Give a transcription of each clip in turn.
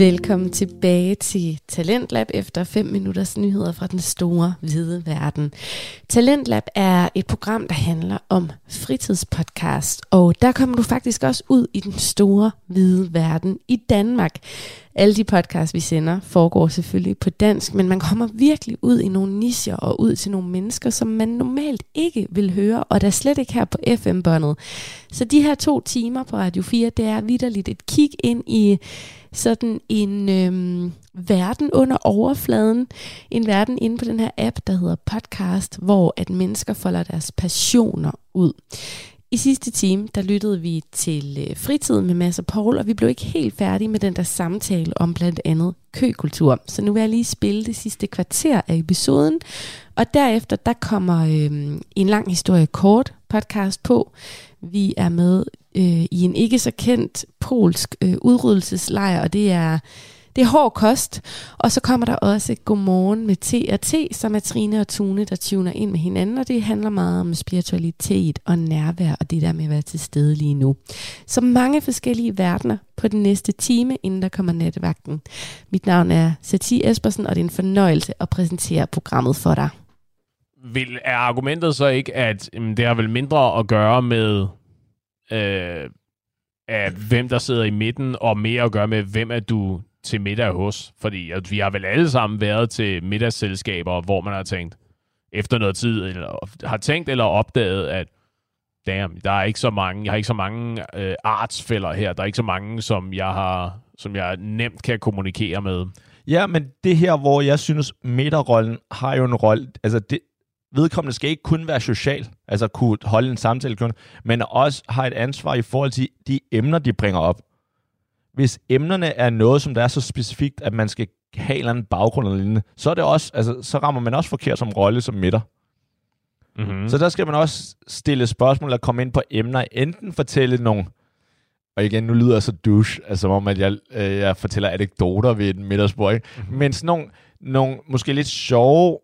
Velkommen tilbage til Talentlab efter 5 minutters nyheder fra den store hvide verden. Talentlab er et program, der handler om fritidspodcast, og der kommer du faktisk også ud i den store hvide verden i Danmark. Alle de podcasts, vi sender, foregår selvfølgelig på dansk, men man kommer virkelig ud i nogle nischer og ud til nogle mennesker, som man normalt ikke vil høre, og der slet ikke her på FM-båndet. Så de her to timer på Radio 4, det er vidderligt et kig ind i sådan en øhm, verden under overfladen. En verden inde på den her app, der hedder Podcast, hvor at mennesker folder deres passioner ud. I sidste time, der lyttede vi til øh, fritiden fritid med Mads og Paul, og vi blev ikke helt færdige med den der samtale om blandt andet køkultur. Så nu vil jeg lige spille det sidste kvarter af episoden, og derefter der kommer øh, en lang historie kort podcast på. Vi er med øh, i en ikke så kendt polsk øh, udryddelseslejr, og det er det er hård kost. Og så kommer der også Godmorgen med T og T, som er Trine og Tune, der tuner ind med hinanden, og det handler meget om spiritualitet og nærvær, og det der med at være til stede lige nu. Så mange forskellige verdener på den næste time, inden der kommer nattevagten. Mit navn er Sati Espersen, og det er en fornøjelse at præsentere programmet for dig. Vil, er argumentet så ikke, at jamen, det har vel mindre at gøre med, øh, at hvem der sidder i midten, og mere at gøre med, hvem er du til middag hos. Fordi at vi har vel alle sammen været til middagsselskaber, hvor man har tænkt, efter noget tid, eller har tænkt eller opdaget, at damn, der er ikke så mange, jeg har ikke så mange øh, artsfælder her, der er ikke så mange, som jeg har, som jeg nemt kan kommunikere med. Ja, men det her, hvor jeg synes, midterrollen har jo en rolle, altså det, vedkommende skal ikke kun være social, altså kunne holde en samtale kun, men også har et ansvar i forhold til de emner, de bringer op hvis emnerne er noget, som der er så specifikt, at man skal have en eller anden baggrund eller lignende, så, er det også, altså, så rammer man også forkert som rolle som midter. Mm-hmm. Så der skal man også stille spørgsmål og komme ind på emner. Enten fortælle nogle, og igen, nu lyder jeg så douche, altså som om, at jeg, øh, jeg fortæller anekdoter ved et middagsbord, ikke? Mm-hmm. men sådan nogle, nogle måske lidt sjove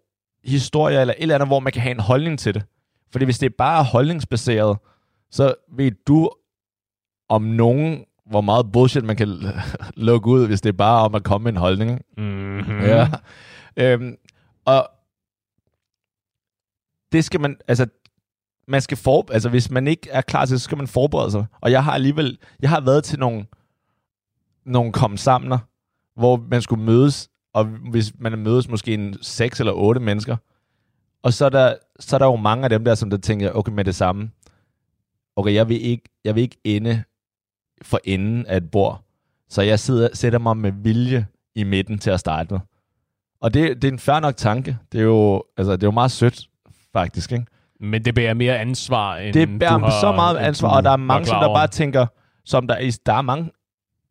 historier, eller et eller andet, hvor man kan have en holdning til det. Fordi hvis det er bare holdningsbaseret, så ved du om nogen hvor meget bullshit man kan lukke ud, hvis det er bare om at komme med en holdning. Mm-hmm. Ja. Øhm, og det skal man, altså, man skal for, altså hvis man ikke er klar til det, så skal man forberede sig. Og jeg har alligevel, jeg har været til nogle, nogle kom samler, hvor man skulle mødes, og hvis man mødes måske en seks eller otte mennesker, og så er, der, så er der jo mange af dem der, som der tænker, okay, med det samme, okay, jeg vil ikke, jeg vil ikke ende for enden af et bord. Så jeg sidder, sætter mig med vilje i midten til at starte med. Og det, det er en fair nok tanke. Det er jo, altså, det er jo meget sødt, faktisk. Ikke? Men det bærer mere ansvar, end Det bærer har, så meget ansvar, og der er mange, som der bare tænker, som der, der er mange,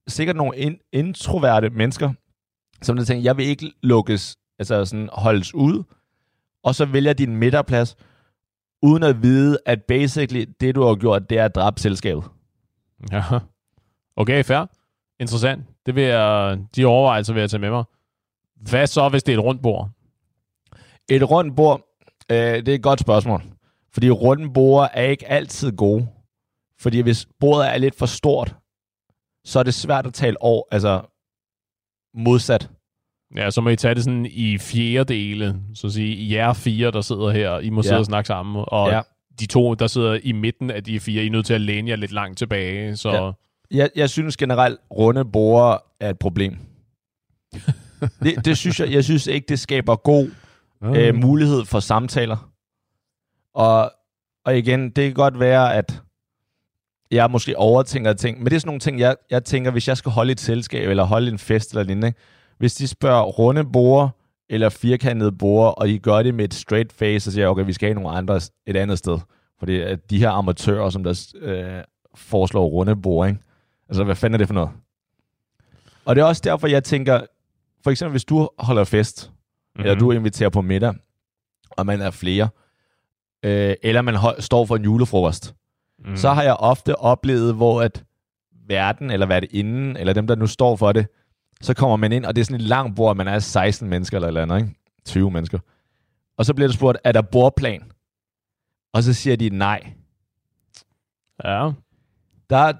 sikkert nogle in, introverte mennesker, som der tænker, jeg vil ikke lukkes, altså sådan holdes ud, og så vælger din midterplads, uden at vide, at basically det, du har gjort, det er at dræbe selskabet. Ja. Okay, fair. Interessant. Det vil jeg, de overvejelser vil jeg tage med mig. Hvad så, hvis det er et rundt bord? Et rundt bord, øh, det er et godt spørgsmål. Fordi runde bord er ikke altid gode. Fordi hvis bordet er lidt for stort, så er det svært at tale over, altså modsat. Ja, så må I tage det sådan i fjerde dele, så at sige, jer fire, der sidder her, I må sidde ja. og snakke sammen, og ja. de to, der sidder i midten af de fire, I er nødt til at læne jer lidt langt tilbage, så... Ja. Jeg, jeg synes generelt, runde borer er et problem. det, det synes jeg, jeg synes ikke, det skaber god øh, mulighed for samtaler. Og, og igen, det kan godt være, at jeg måske overtænker ting, men det er sådan nogle ting, jeg, jeg tænker, hvis jeg skal holde et selskab, eller holde en fest eller lignende, hvis de spørger runde borer, eller firkantede borer, og de gør det med et straight face, og siger, okay, vi skal have nogle andre et andet sted. Fordi at de her amatører, som der øh, foreslår runde borer, ikke? Altså, hvad fanden er det for noget? Og det er også derfor, jeg tænker, for eksempel hvis du holder fest, mm-hmm. eller du inviterer på middag, og man er flere, øh, eller man hold, står for en julefrokost, mm. så har jeg ofte oplevet, hvor at verden, eller hvad det inden, eller dem, der nu står for det, så kommer man ind, og det er sådan et langt bord, man er 16 mennesker eller eller andet, ikke? 20 mennesker. Og så bliver der spurgt, er der bordplan? Og så siger de nej. Ja. Der,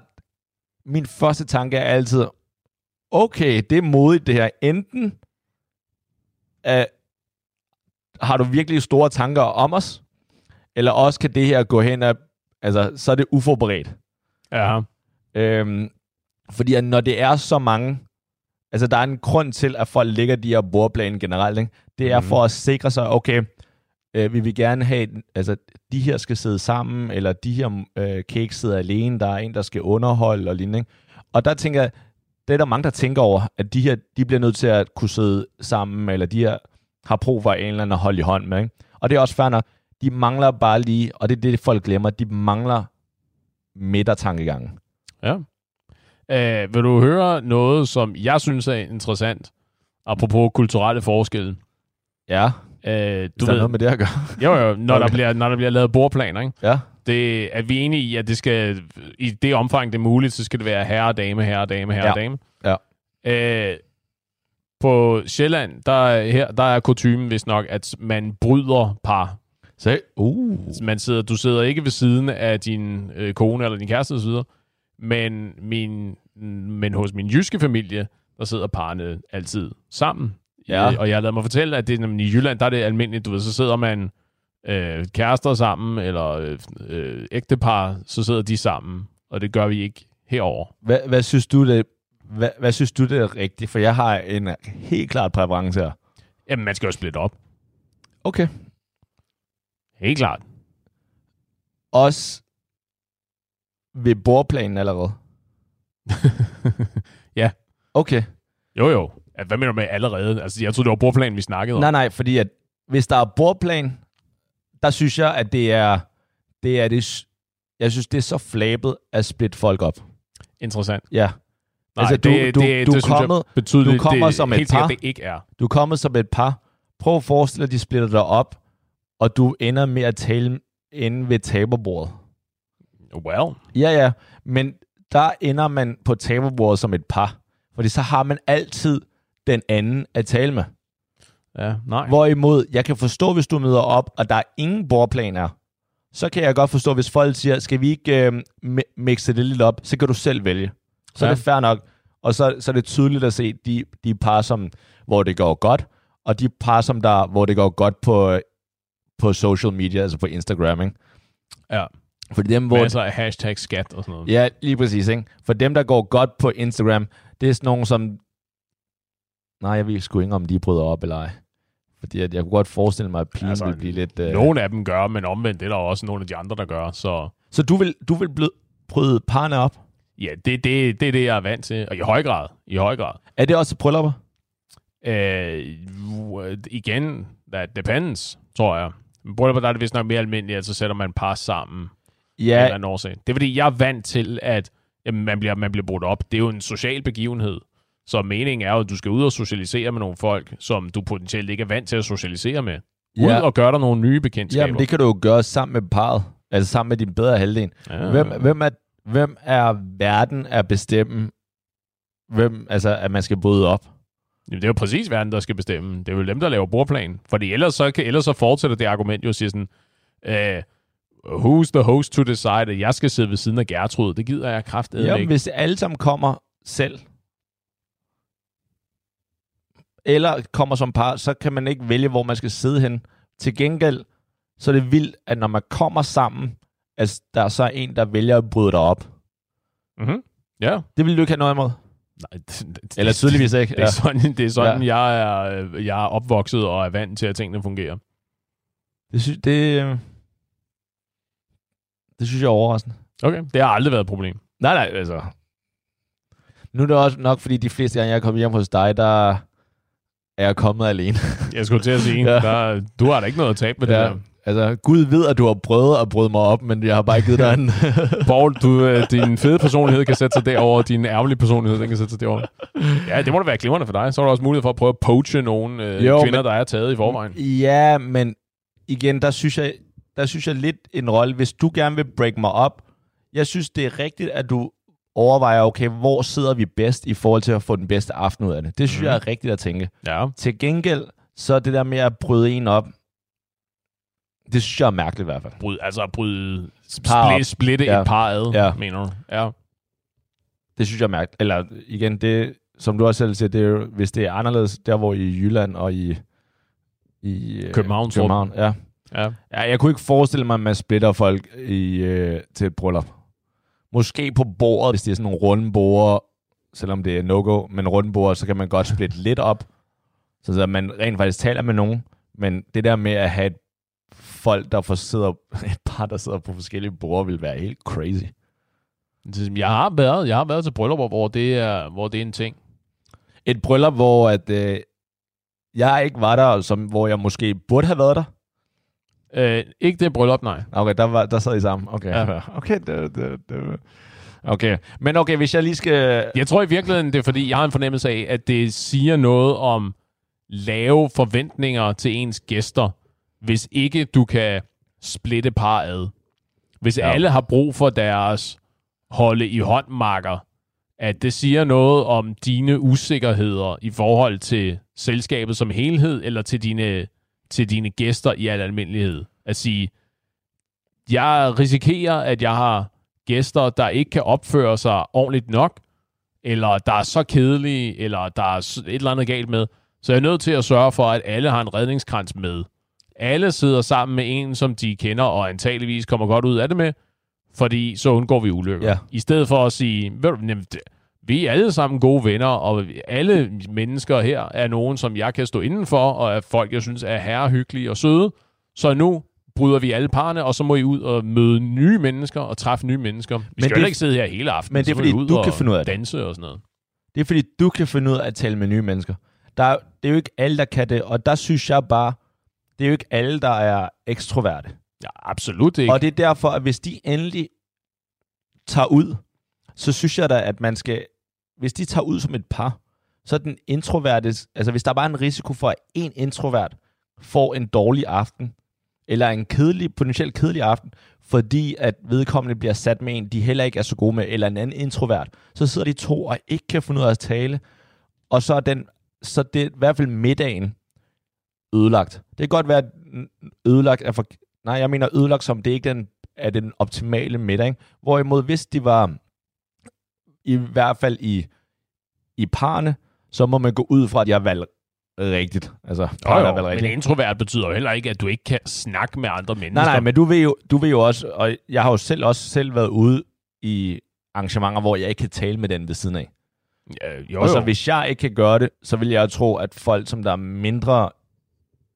min første tanke er altid, okay, det er modigt det her. Enten uh, har du virkelig store tanker om os, eller også kan det her gå hen og, altså, så er det uforberedt. Ja. Øhm, fordi at når det er så mange, altså der er en grund til, at folk lægger de her bordplaner generelt, ikke? det er Mhm. for at sikre sig, okay, øh, vi vil gerne have, altså de her skal sidde sammen, eller de her øh, cakes sidder alene, der er en, der skal underholde og lignende. ikke? Og der tænker jeg, det er der mange, der tænker over, at de her, de bliver nødt til at kunne sidde sammen, eller de her har brug for en eller anden at holde i hånd med. Ikke? Og det er også fair nok. De mangler bare lige, og det er det, folk glemmer, de mangler midtertankegangen. Ja. Øh, vil du høre noget, som jeg synes er interessant, apropos kulturelle forskelle? Ja, Øh, du du der er ved, noget med det at gøre. jo, jo, når, okay. der bliver, når der bliver lavet bordplaner, ikke? Ja. Det, er vi enige i, at det skal, i det omfang, det er muligt, så skal det være herre og dame, herre og dame, herre Ja. og dame. Ja. Øh, på Sjælland, der, er- her, der er kutumen vist nok, at man bryder par. Så, uh. Man sidder, du sidder ikke ved siden af din øh, kone eller din kæreste osv., men, min, men hos min jyske familie, der sidder parne altid sammen. Ja. Øh, og jeg lader mig fortælle, at det, man i Jylland, der er det almindeligt, du ved, så sidder man øh, kærester sammen, eller øh, øh, ægtepar, så sidder de sammen, og det gør vi ikke herover. Hvad, hvad, synes du det, hvad, hvad synes du det er rigtigt? For jeg har en helt klart præference her. Jamen, man skal jo splitte op. Okay. Helt klart. Også ved bordplanen allerede. Ja. Okay. Jo, jo. Ja, Hvad mener du med allerede? Altså, jeg troede, det var bordplanen, vi snakkede om. Nej, nej, fordi at hvis der er bordplan, der synes jeg, at det er, det er det, jeg synes, det er så flabet at splitte folk op. Interessant. Ja. Nej, Altså, du- det, du- det, du det, kommet- jeg du kommer det, som et par. det ikke er. Du er kommet som et par. Prøv at forestille dig, at de splitter dig op, og du ender med at tale inde ved taberbordet. Well, Ja, ja, men der ender man på taberbordet som et par. Fordi så har man altid den anden at tale med. ja, nej. Hvorimod, jeg kan forstå, hvis du møder op, og der er ingen bordplaner, så kan jeg godt forstå, hvis folk siger, skal vi ikke øh, mi- mixe det lidt op, så kan du selv vælge. Så ja. Er det fair nok. Og så, så er det tydeligt at se de, de par, som, hvor det går godt, og de par, som der, hvor det går godt på, på social media, altså på Instagram. Ikke? Ja. For dem, hvor, Masser af hashtag skat og sådan noget. Ja, lige præcis. Ikke? For dem, der går godt på Instagram, det er sådan nogen, som... Nej, jeg ved sgu ikke, om de bryder op eller ej. Fordi at jeg kunne godt forestille mig, at pigen altså, Altså, vil blive lidt... Øh... Nogle af dem gør, men omvendt, det er der også nogle af de andre, der gør. Så Så du vil, du vil blø- bryde parne op? ja, det, det, det er det, jeg er vant til. Og i høj grad. I høj grad. Er det også bryllupper? Øh, igen, that depends, tror jeg. Bryllupper, der er det vist nok mere almindeligt, at så sætter man par sammen ja. en eller anden årsag. Det er fordi, jeg er vant til, at jamen, man, bliver, man bliver brudt op. Det er jo en social begivenhed. Så meningen er jo, at du skal ud og socialisere med nogle folk, som du potentielt ikke er vant til at socialisere med. Ud Ja. og gøre dig nogle nye bekendtskaber. Jamen, det kan du jo gøre sammen med parret. Altså sammen med din bedre halvdel. ja. Hvem, hvem, er, hvem er verden at bestemme, hvem, altså, at man skal bryde op? Jamen, det er jo præcis verden, der skal bestemme. Det er jo dem, der laver bordplan. Fordi ellers så, kan, ellers så fortsætter det argument jo at sige sådan, øh, who's the host to decide, at jeg skal sidde ved siden af Gertrud? Det gider jeg kraftedeme Jamen, ikke. hvis alle sammen kommer selv, eller kommer som par, så kan man ikke vælge, hvor man skal sidde hen. Til gengæld, så er det vildt, at når man kommer sammen, at der så er en, der vælger at bryde dig op. Mm-hmm. Ja. Det vil du ikke have noget imod. Nej, det, det, Eller tydeligvis ikke. Det er sådan, det er sådan Ja. jeg, er, jeg er opvokset og er vant til, at tingene fungerer. Det, synes, det, øh, det synes jeg er overraskende. Okay, det har aldrig været et problem. Nej, nej, altså. Nu er det også nok, fordi de fleste gange, jeg er kommet hjem hos dig, der er jeg kommet alene. Jeg skulle til at sige, Ja. der, du har da ikke noget at tabe med Ja. det der. Altså, Gud ved, at du har prøvet at bryde mig op, men jeg har bare ikke givet dig en... Paul, du, øh, din fede personlighed kan sætte sig derover, og din ærgerlige personlighed den kan sætte sig derover. Ja, det må da være glimrende for dig. Så er der også mulighed for at prøve at poache nogle øh, jo, kvinder, men- der er taget i forvejen. Ja, men igen, der synes jeg, der synes jeg lidt en rolle, hvis du gerne vil break mig op, jeg synes, det er rigtigt, at du overvejer, okay, hvor sidder vi bedst i forhold til at få den bedste aften ud af det. Det synes Mhm. mm. jeg er rigtigt at tænke. Ja, Til gengæld, så det der med at bryde en op, det synes jeg er mærkeligt i hvert fald. bryd, altså at bryde, Par split, splitte Ja. et par ad, Ja. mener du? Ja. Det synes jeg er mærkeligt. Eller igen, det, som du også selv siger, det er jo, hvis det er anderledes der, hvor i Jylland og i, i øh, København, København ja. Ja. ja. Jeg kunne ikke forestille mig, at man splitter folk i, øh, til et bryllup. Måske på bordet, hvis det er sådan nogle runde borde, selvom det er no-go, men runde borde, så kan man godt splitte lidt op, så, så man rent faktisk taler med nogen, men det der med at have et folk, der får sidder, et par, der sidder på forskellige borde, vil være helt crazy. Jeg har været, jeg har været til bryllupper, hvor det er, hvor det er en ting. Et bryllup, hvor at, øh, jeg ikke var der, som, hvor jeg måske burde have været der. Øh, ikke det bryllup, nej. Okay, der, var, der sad I sammen. Okay, Ja. okay, det, det, det. okay. Men okay, hvis jeg lige skal... Jeg tror i virkeligheden, det er fordi, jeg har en fornemmelse af, at det siger noget om lave forventninger til ens gæster, hvis ikke du kan splitte par ad. Hvis Ja. alle har brug for deres holde i håndmarker, at det siger noget om dine usikkerheder i forhold til selskabet som helhed, eller til dine, til dine gæster i al almindelighed. At sige, jeg risikerer, at jeg har gæster, der ikke kan opføre sig ordentligt nok, eller der er så kedelige, eller der er et eller andet galt med. Så jeg er nødt til at sørge for, at alle har en redningskrans med. Alle sidder sammen med en, som de kender, og antageligvis kommer godt ud af det med, fordi så undgår vi ulykker. Ja. I stedet for at sige, ved du, vi er alle sammen gode venner, og alle mennesker her er nogen, som jeg kan stå indenfor, og er folk, jeg synes er herrehyggelige og søde. Så nu bryder vi alle parne, og så må I ud og møde nye mennesker og træffe nye mennesker. Vi Men skal det- jo ikke sidde her hele aftenen. Men det er fordi, ud du og kan finde ud af det. danse og sådan noget. Det er fordi, du kan finde ud af at tale med nye mennesker. Der er, det er jo ikke alle, der kan det, og der synes jeg bare, det er jo ikke alle, der er ekstroverte. Ja, absolut ikke. Og det er derfor, at hvis de endelig tager ud, så synes jeg da, at man skal... Hvis de tager ud som et par, så er den introverte... Altså, hvis der bare er en risiko for, at en introvert får en dårlig aften, eller en kedelig, potentielt kedelig aften, fordi at vedkommende bliver sat med en, de heller ikke er så gode med, eller en anden introvert, så sidder de to og ikke kan finde ud af at tale, og så er den, så det er i hvert fald middagen ødelagt. Det kan godt være, at ødelagt er for, nej, jeg mener ødelagt som, det er ikke den, er den optimale middag. ikke? Hvorimod, hvis de var i hvert fald i, i parne, så må man gå ud fra, at jeg har valgt rigtigt. Altså, Jo, jo, valgt men rigtigt. introvert betyder jo heller ikke, at du ikke kan snakke med andre mennesker. Nej, nej, men du ved, jo, du ved jo også, og jeg har jo selv også selv været ude i arrangementer, hvor jeg ikke kan tale med den ved siden af. Ja, jo, Og så jo. hvis jeg ikke kan gøre det, så vil jeg tro, at folk, som der er mindre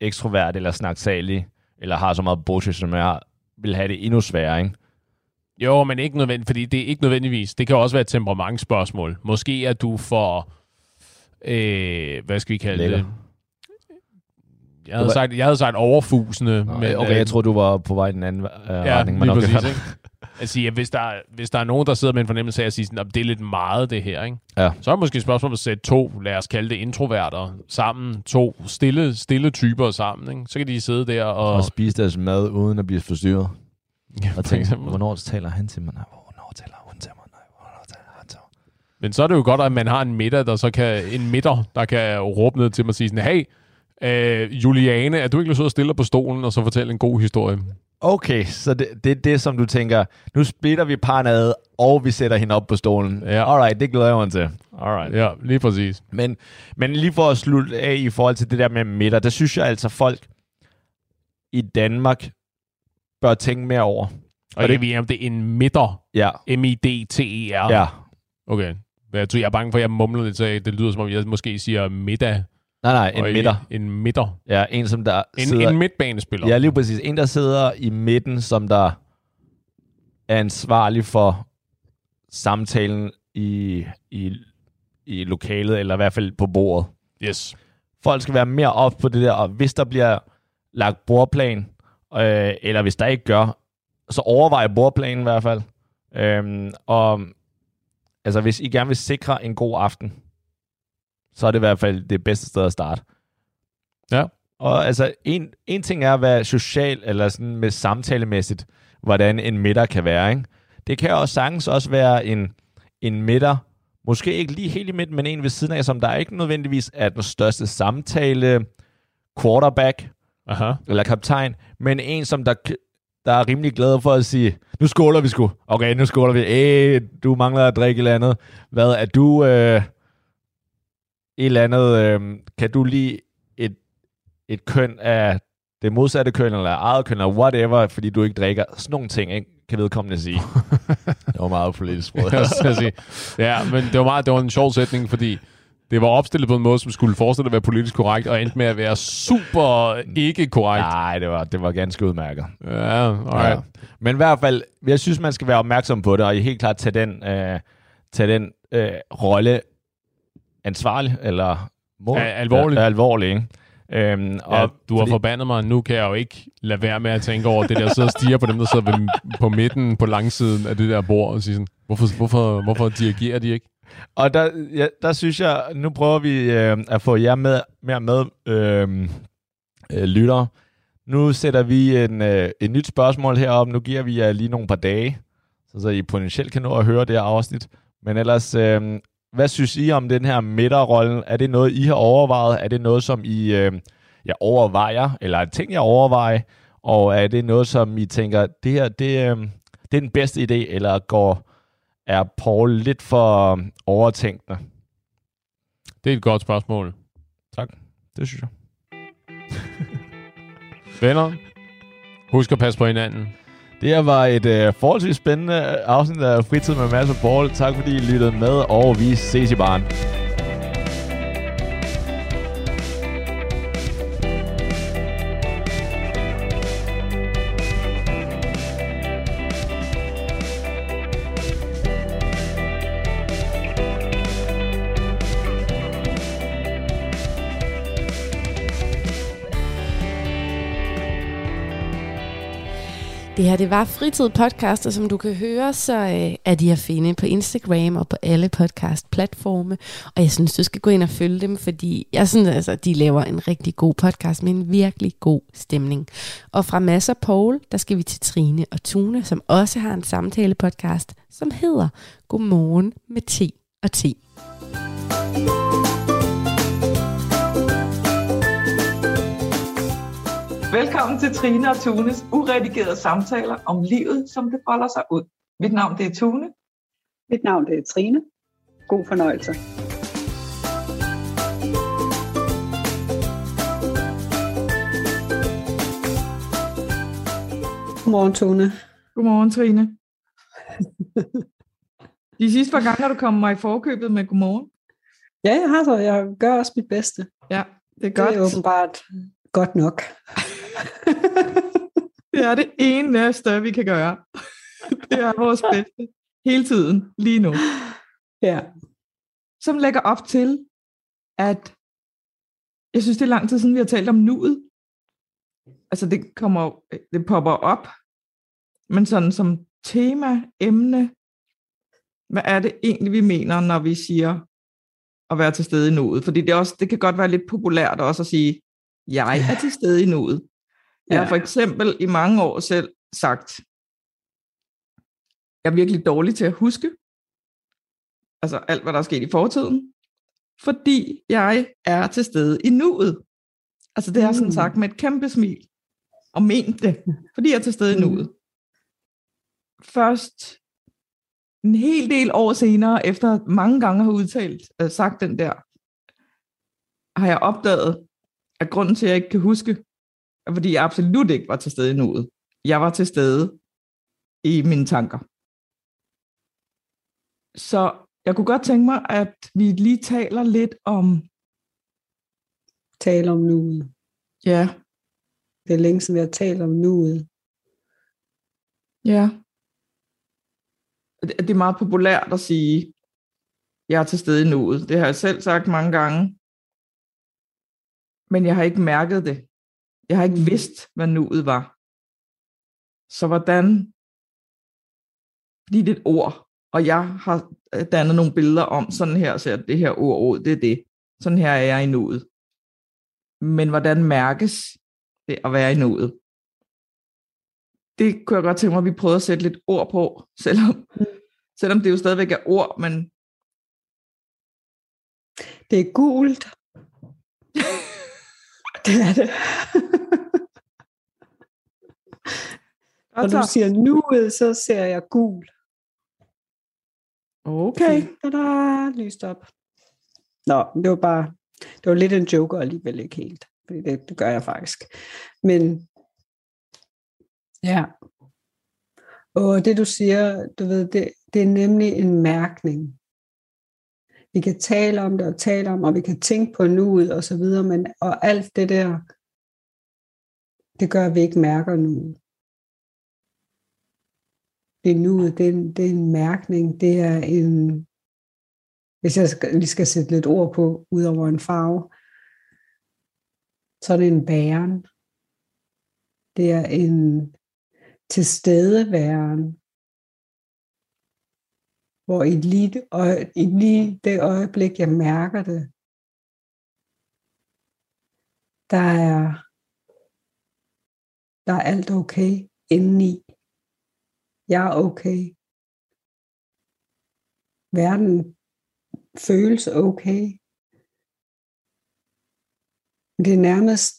ekstrovert eller snaksalige, eller har så meget bullshit, som jeg har, vil have det endnu sværere, ikke? Jo, men ikke nødvendigt, fordi det er ikke nødvendigvis. Det kan også være et temperamentsspørgsmål. Måske er du for, øh, hvad skal vi kalde Lækker. det? Jeg havde, var- sagt, jeg havde sagt overfusende. Men, men, okay, øh, jeg tror du var på vej i den anden øh, ja, retning. lige okay, præcis, ikke? Sige, at hvis der, hvis der er nogen, der sidder med en fornemmelse af at sige, sådan, at det er lidt meget det her, ikke? Ja. så er det måske et spørgsmål at sætte to, lad os kalde det introverter, sammen, to stille, stille typer sammen. Ikke? Så kan de sidde der og... Og spise deres mad, uden at blive forstyrret. Ja, Og tænke, hvornår taler han til mig? Nej, hvornår taler hun til mig? Nej, hvornår taler han til mig? Men så er det jo godt, at man har en midter, der så kan, en midter, der kan råbe ned til mig og sige sådan, hey, øh, Juliane, er du ikke at stille på stolen og så fortælle en god historie? Okay, så det, det er det, som du tænker, nu splitter vi parne ad, og vi sætter hende op på stolen. Ja. Alright, det glæder jeg mig til. Alright. Ja, lige præcis. Men, men lige for at slutte af i forhold til det der med midter, der synes jeg altså, folk i Danmark bør tænke mere over. Og det- det, vi er om det er en midter. Ja, M-I-D-T-E-R. ja. Okay. Jeg, tror, jeg er bange for, at jeg mumler lidt, så det lyder som om, jeg måske siger middag. Nej, nej, en og midter. En midter. Ja, en som der En, sidder... en midtbanespiller. Ja, lige præcis. En, der sidder i midten, som der er ansvarlig for samtalen i, i, i lokalet, eller i hvert fald på bordet. Yes. Folk skal være mere op på det der, og hvis der bliver lagt bordplan, øh, eller hvis der ikke gør, så overvej bordplanen i hvert fald. Øhm, og altså, hvis I gerne vil sikre en god aften, så er det i hvert fald det bedste sted at starte. Ja. Og altså, en, en ting er at være social, eller sådan med samtalemæssigt, hvordan en middag kan være, ikke? Det kan også sagtens også være en, en middag, måske ikke lige helt i midten, men en ved siden af, som der ikke nødvendigvis er den største samtale quarterback, Aha. eller kaptajn, men en, som der, der er rimelig glad for at sige, nu skåler vi sgu. Okay, nu skåler vi. Æh, du mangler at drikke eller andet. Hvad er du... Øh, et eller andet, øh, kan du lide et, et køn af det modsatte køn, eller eget køn, eller whatever, fordi du ikke drikker. Sådan nogle ting, ikke? kan vedkommende sige. det var meget politisk. jeg sige. Ja, men det var, meget, det var en sjov sætning, fordi det var opstillet på en måde, som skulle forestille at være politisk korrekt, og endte med at være super ikke korrekt. Nej, det var, det var ganske udmærket. Ja, alright. Ja. Men i hvert fald, jeg synes, man skal være opmærksom på det, og helt klart tage den, øh, tage den øh, rolle ansvarlig, eller mål, ja, alvorlig. Ja, alvorlig, ikke? Øhm, og ja, du har fordi... forbandet mig, nu kan jeg jo ikke lade være med at tænke over det der, sidde og stige på dem, der sidder ved, på midten på langsiden af det der bord, og sige sådan, hvorfor, hvorfor, hvorfor dirigerer de ikke? Og der, ja, der synes jeg, nu prøver vi øh, at få jer med, mere med, øhm, øh, øh, lytter. Nu sætter vi en, øh, et nyt spørgsmål herop. Nu giver vi jer lige nogle par dage, så, så I potentielt kan nå at høre det her afsnit. Men ellers, øh, hvad synes I om den her midterrolle? Er det noget, I har overvejet? Er det noget, som I øh, jeg overvejer? Eller er det ting, jeg overvejer? Og er det noget, som I tænker, det her, det, øh, det er den bedste idé, eller går, er Paul lidt for overtænkende? Det er et godt spørgsmål. Tak. Det synes jeg. Venner, husk at passe på hinanden. Det her var et øh, forholdsvis spændende afsnit af Fritid med Mads og Paul. Tak fordi I lyttede med, og vi ses i baren. Det her, det var Fritid Podcast, og som du kan høre, så øh, er de at finde på Instagram og på alle podcast-platforme. Og jeg synes, du skal gå ind og følge dem, fordi jeg synes altså, de laver en rigtig god podcast med en virkelig god stemning. Og fra Mads og Paul, der skal vi til Trine og Tune, som også har en samtale-podcast, som hedder Godmorgen med T og T. Velkommen til Trine og Tunes uredigerede samtaler om livet, som det folder sig ud. Mit navn det er Tune. Mit navn det er Trine. God fornøjelse. Godmorgen, Tune. Godmorgen, Trine. De sidste par gange har du kommet mig i forkøbet med godmorgen. Ja, jeg har så. Jeg gør også mit bedste. Ja, det er godt. Det er åbenbart godt nok. det er det eneste, vi kan gøre. Det er vores bedste. Hele tiden, lige nu. Ja. Som lægger op til, at jeg synes, det er lang tid siden, vi har talt om nuet. Altså, det, kommer, det popper op, men sådan som tema, emne, hvad er det egentlig, vi mener, når vi siger at være til stede i nuet? Fordi det, også, det kan godt være lidt populært også at sige, jeg er til stede i nuet. Jeg har for eksempel i mange år selv sagt, jeg er virkelig dårlig til at huske, altså alt, hvad der er sket i fortiden, fordi jeg er til stede i nuet. Altså det har jeg sådan mm. sagt med et kæmpe smil, og ment det, fordi jeg er til stede i mm. nuet. Først en hel del år senere, efter mange gange har udtalt, uh, sagt den der, har jeg opdaget, at grunden til, at jeg ikke kan huske, fordi jeg absolut ikke var til stede i nuet. Jeg var til stede i mine tanker. Så jeg kunne godt tænke mig, at vi lige taler lidt om... Tale om nuet. Ja. Det er længe siden, vi har talt om nuet. Ja. Det er meget populært at sige, jeg er til stede i nuet. Det har jeg selv sagt mange gange men jeg har ikke mærket det. Jeg har ikke vidst, hvad nuet var. Så hvordan, fordi det er et ord, og jeg har øh, dannet nogle billeder om, sådan her ser det her ord ud, det er det. Sådan her er jeg i nuet. Men hvordan mærkes det at være i nuet? Det kunne jeg godt tænke mig, at vi prøvede at sætte lidt ord på, selvom, selvom det jo stadigvæk er ord, men... Det er gult. Det er det. Når du siger nuet, så ser jeg gul. Okay. Da-da, lyst op. Nå, det var bare, det var lidt en joke og alligevel ikke helt. Fordi det, det gør jeg faktisk. Men ja. Og det du siger, du ved, det, det er nemlig en mærkning. Vi kan tale om det og tale om, og vi kan tænke på nuet og så videre, men og alt det der, det gør, at vi ikke mærker nu. Det er nuet, det er, en, det er en mærkning, det er en, hvis jeg skal, lige skal sætte lidt ord på, ud over en farve, så er det en bæren. Det er en tilstedeværen, hvor i lige, øje, i lige det øjeblik, jeg mærker det, der er, der er alt okay indeni. Jeg er okay. Verden føles okay. Det er nærmest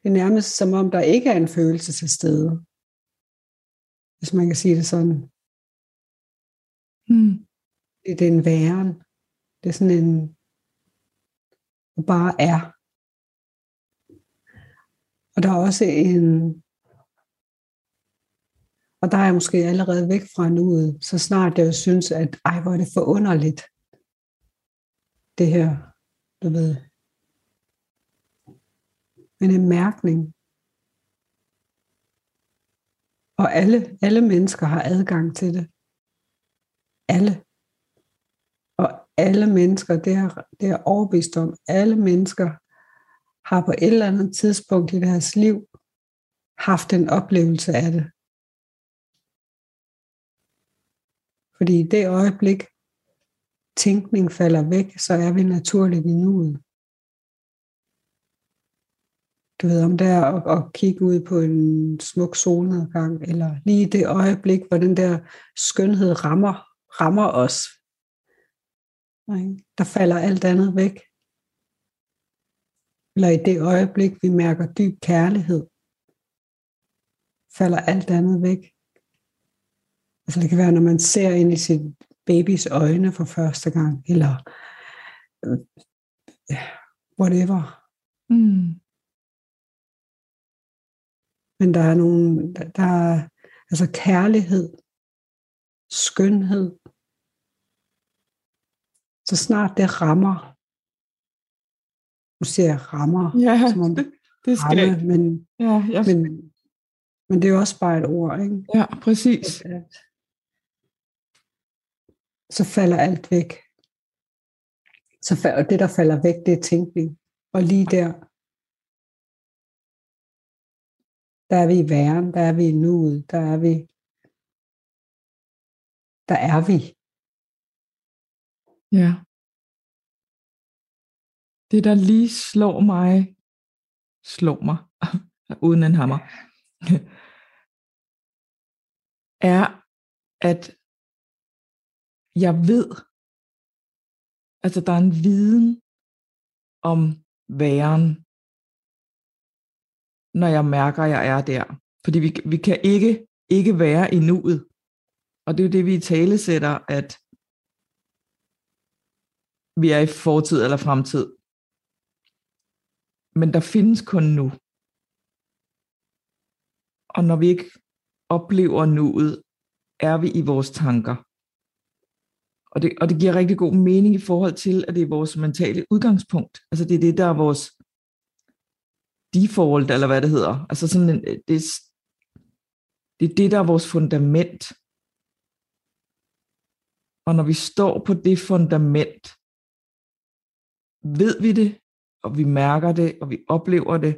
det er nærmest som om der ikke er en følelse til stede. Hvis man kan sige det sådan. Mm. Det, det er en væren. Det er sådan en, der bare er. Og der er også en, og der er jeg måske allerede væk fra nuet, så snart jeg synes, at ej, hvor er det forunderligt, det her, du ved. Men en mærkning. Og alle, alle mennesker har adgang til det. Alle. Og alle mennesker, det er, det er overbevist om, alle mennesker har på et eller andet tidspunkt i deres liv haft en oplevelse af det. Fordi i det øjeblik, tænkning falder væk, så er vi naturligt i nuet. Du ved, om det er at, at kigge ud på en smuk solnedgang, eller lige det øjeblik, hvor den der skønhed rammer, rammer os. Der falder alt andet væk. Eller i det øjeblik, vi mærker dyb kærlighed, falder alt andet væk. Altså det kan være, når man ser ind i sit babys øjne for første gang, eller øh, whatever. Mm. Men der er nogle, der er altså kærlighed, skønhed. Så snart det rammer, nu siger jeg rammer, Ja, som om det, det skal ramme, jeg. men, Ja, jeg, men, men det er jo også bare et ord, ikke? ja, præcis. At, at, så falder alt væk. Så falder, og det, der falder væk, det er tænkning. Og lige der, der er vi i væren, der er vi i nuet, der er vi, der er vi. Ja. Det, der lige slår mig, slår mig, uden en hammer, er, at jeg ved, altså der er en viden om væren, når jeg mærker, at jeg er der. Fordi vi, vi kan ikke, ikke være i nuet. Og det er jo det, vi i tale sætter, at vi er i fortid eller fremtid. Men der findes kun nu. Og når vi ikke oplever nuet, er vi i vores tanker. Og det, og det giver rigtig god mening i forhold til, at det er vores mentale udgangspunkt. Altså det er det, der er vores default, eller hvad det hedder. Altså sådan en, det, det er det, der er vores fundament. Og når vi står på det fundament, ved vi det, og vi mærker det, og vi oplever det.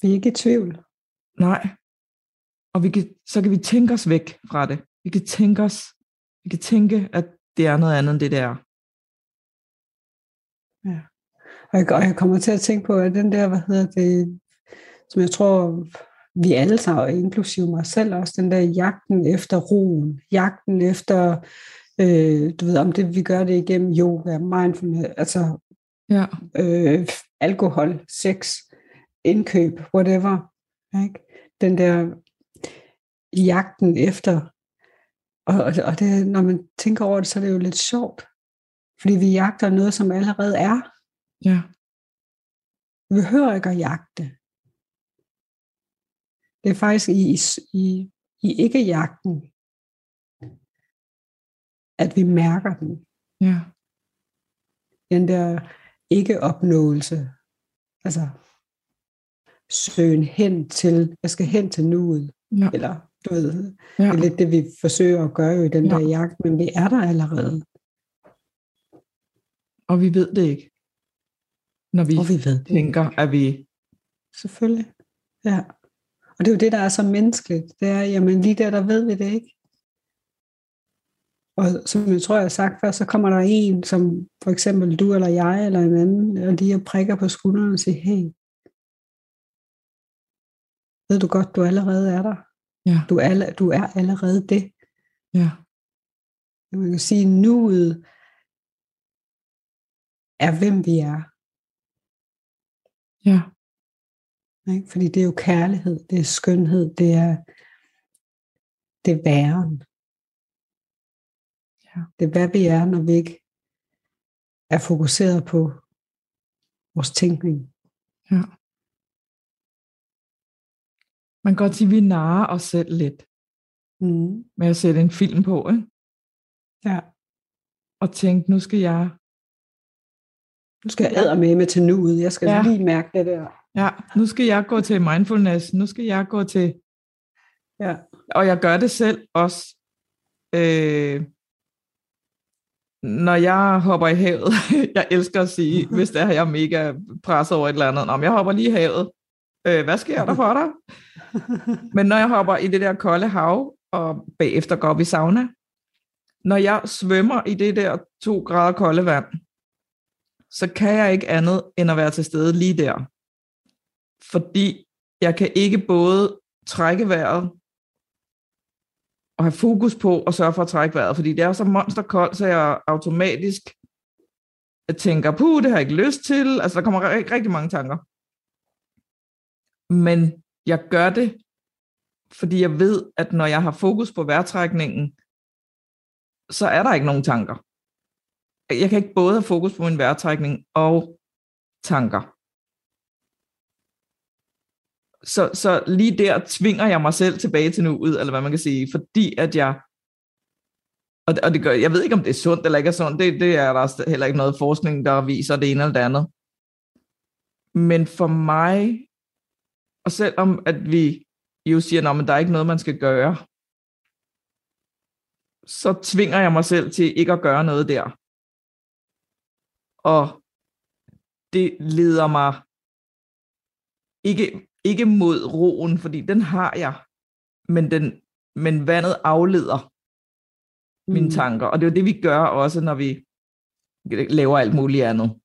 Vi er ikke i tvivl. Nej. Og vi kan, så kan vi tænke os væk fra det. Vi kan tænke os, vi kan tænke, at det er noget andet end det, det er. Ja. Og jeg, og jeg kommer til at tænke på, at den der, hvad hedder det, som jeg tror, vi alle sammen, inklusive mig selv også, den der jagten efter roen, jagten efter, øh, du ved, om det vi gør det igennem yoga, mindfulness, altså Ja. øh, alkohol, sex, indkøb, whatever. Ikke? Den der jagten efter Og, og, og det, når man tænker over det, så er det jo lidt sjovt. Fordi vi jagter noget, som allerede er. Ja. Vi behøver ikke at jagte. Det er faktisk i, i, i ikke-jagten, at vi mærker den. Ja. Den der ikke-opnåelse. Altså, søgen hen til, jeg skal hen til nuet. Ja. Eller, du ved, ja. det er lidt det, vi forsøger at gøre jo i den Ja. der jagt, men vi er der allerede. Og vi ved det ikke. Når vi, Og vi ved tænker, at vi... Selvfølgelig. Ja. Og det er jo det, der er så menneskeligt. Det er, jamen lige der, der ved vi det ikke. Og som jeg tror, jeg har sagt før, så kommer der en, som for eksempel du eller jeg eller en anden, og lige prikker på skulderen og siger, hey, ved du godt, du allerede er der. Ja. Du er, du er allerede det. Ja. Man kan sige, nuet er, hvem vi er. Ja. Ikke? Fordi det er jo kærlighed, det er skønhed, det er, det er væren. Ja. Det er, hvad vi er, når vi ikke er fokuseret på vores tænkning. ja. Man kan godt sige, at vi narer os selv lidt Mm. med at sætte en film på, ikke? Ja. og tænke, nu skal jeg... Nu skal jeg æde med med til nuet. Jeg skal Ja. ja. lige mærke det der. Ja, nu skal jeg gå til mindfulness, nu skal jeg gå til... Ja. Og jeg gør det selv også. Øh, når jeg hopper i havet, jeg elsker at sige, hvis det er, jeg er mega presset over et eller andet, om jeg hopper lige i havet, øh, hvad sker der for dig? Men når jeg hopper i det der kolde hav, og bagefter går op i sauna, når jeg svømmer i det der to grader kolde vand, så kan jeg ikke andet end at være til stede lige der. Fordi jeg kan ikke både trække vejret og have fokus på at sørge for at trække vejret, fordi det er så monsterkoldt, så jeg automatisk tænker, puh, det har jeg ikke lyst til. Altså, der kommer rigtig, rigtig mange tanker. Men jeg gør det, fordi jeg ved, at når jeg har fokus på vejrtrækningen, så er der ikke nogen tanker. Jeg kan ikke både have fokus på min vejrtrækning og tanker. Så, så lige der tvinger jeg mig selv tilbage til nuet, eller hvad man kan sige, fordi at jeg, og det, og det gør, jeg ved ikke, om det er sundt eller ikke er sundt, det, det er der heller ikke noget forskning, der viser det ene eller det andet. Men for mig, og selvom at vi jo siger, at der er ikke noget, man skal gøre, så tvinger jeg mig selv til ikke at gøre noget der. Og det leder mig ikke, ikke mod roen, fordi den har jeg, men, den, men vandet afleder mine Mm. tanker. Og det er jo det, vi gør også, når vi laver alt muligt andet.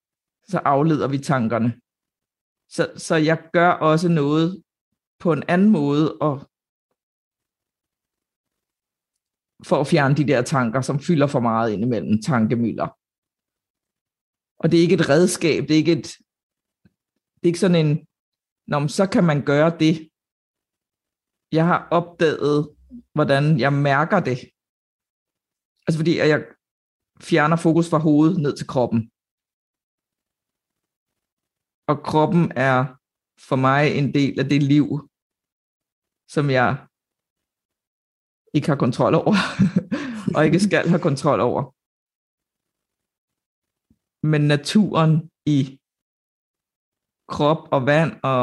Så afleder vi tankerne. Så, så jeg gør også noget på en anden måde, og for at fjerne de der tanker, som fylder for meget ind imellem tankemøller. Og det er ikke et redskab, det er ikke et, det er ikke sådan en, Nå, men så kan man gøre det. Jeg har opdaget, hvordan jeg mærker det. Altså fordi at jeg fjerner fokus fra hovedet ned til kroppen. Og kroppen er for mig en del af det liv, som jeg ikke har kontrol over, og ikke skal have kontrol over. Men naturen i krop og vand og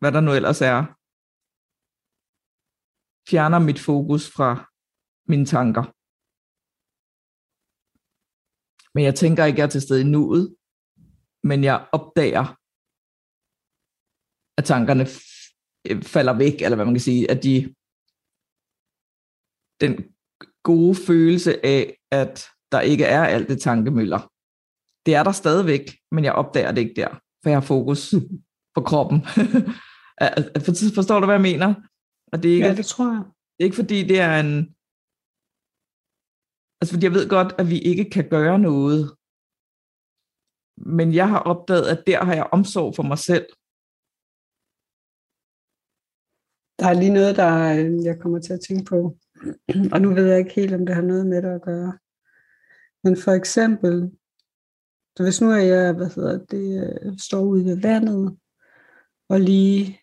hvad der nu ellers er, fjerner mit fokus fra mine tanker. Men jeg tænker ikke, at jeg er til stede i nuet, men jeg opdager, at tankerne øh, falder væk, eller hvad man kan sige, at de den gode følelse af, at der ikke er alt det tankemøller. Det er der stadigvæk, men jeg opdager det ikke der, for jeg har fokus på kroppen. Forstår du, hvad jeg mener? Og det er ikke, Ja, det tror jeg. det er ikke fordi, det er en... Altså, fordi jeg ved godt, at vi ikke kan gøre noget. Men jeg har opdaget, at der har jeg omsorg for mig selv. Der er lige noget, der øh, jeg kommer til at tænke på. og nu ved jeg ikke helt, om det har noget med det at gøre. Men for eksempel, så hvis nu er jeg, hvad hedder det, øh, står ude ved vandet, og lige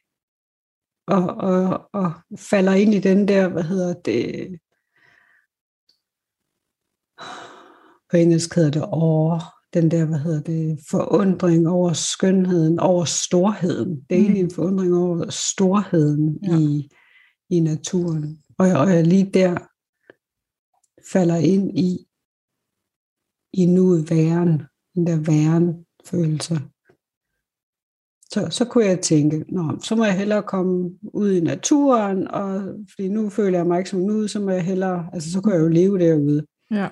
og, og, og falder ind i den der, hvad hedder det, på engelsk hedder det over, den der, hvad hedder det, forundring over skønheden, over storheden. Det er mm. egentlig en forundring over storheden ja. i, i naturen. Og jeg, og jeg lige der falder ind i, i nuet væren, den der væren følelse. Så, så kunne jeg tænke, Nå, så må jeg hellere komme ud i naturen, og fordi nu føler jeg mig ikke som nu, så må jeg hellere, altså så kunne jeg jo leve derude. Ja.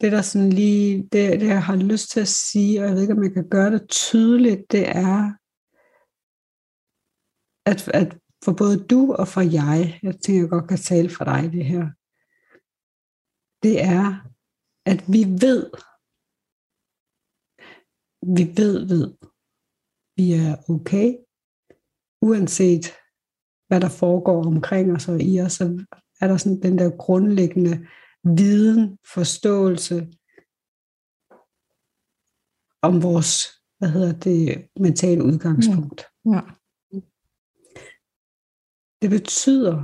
Det der sådan lige, det, det jeg har lyst til at sige, og jeg ved ikke, om jeg kan gøre det tydeligt, det er, at, at for både du og for jeg, jeg tænker, jeg godt kan tale for dig det her, det er, at vi ved, vi ved, ved, vi er okay, uanset hvad der foregår omkring os og i os, så er der sådan den der grundlæggende viden, forståelse om vores, hvad hedder det, mentale udgangspunkt. Ja. ja. Det betyder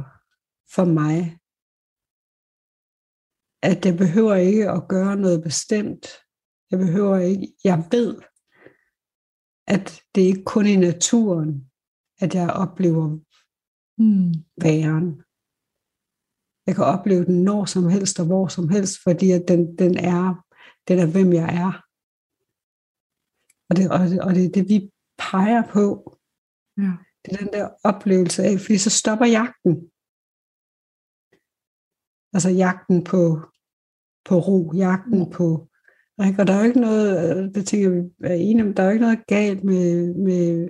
for mig, at jeg behøver ikke at gøre noget bestemt. Jeg behøver ikke, jeg ved, at det ikke kun i naturen, at jeg oplever mm. væren. Jeg kan opleve den når som helst og hvor som helst, fordi at den, den, er, den er, hvem jeg er. Og det, og det, og det er det, vi peger på. Ja. Det er den der oplevelse af, fordi så stopper jagten. Altså jagten på, på ro, jagten mm. på... Ikke? Og der er jo ikke noget, det tænker vi er enige om, der er jo ikke noget galt med, med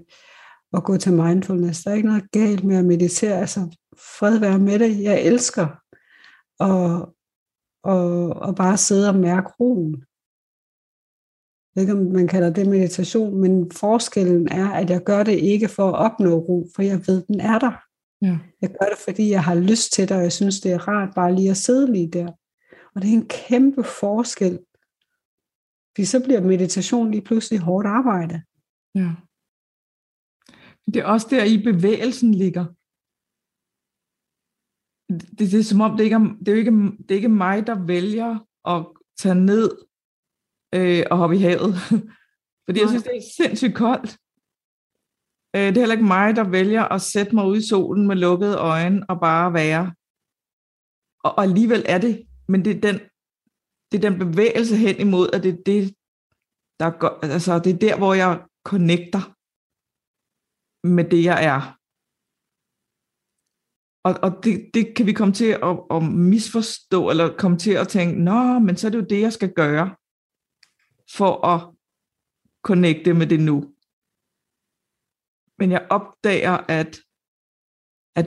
at gå til mindfulness. Der er ikke noget galt med at meditere. Altså, fred være med det. Jeg elsker og, og, og bare sidde og mærke roen. Jeg ved ikke, om man kalder det meditation, men forskellen er, at jeg gør det ikke for at opnå ro, for jeg ved, den er der. Ja. Jeg gør det, fordi jeg har lyst til det, og jeg synes, det er rart bare lige at sidde lige der. Og det er en kæmpe forskel. Fordi så bliver meditation lige pludselig hårdt arbejde. Ja. Det er også der, i bevægelsen ligger det, det er som om, det, ikke er, det, er ikke, det er ikke mig, der vælger at tage ned øh, og hoppe i havet. Fordi Nej. jeg synes, det er sindssygt koldt. Øh, det er heller ikke mig, der vælger at sætte mig ud i solen med lukkede øjne og bare være. Og, og alligevel er det, men det er den, det er den bevægelse hen imod, at det er det, der går, altså det er der, hvor jeg connecter med det, jeg er. Og, og det, det kan vi komme til at, at misforstå, eller komme til at tænke, nå, men så er det jo det, jeg skal gøre, for at connecte med det nu. Men jeg opdager, at, at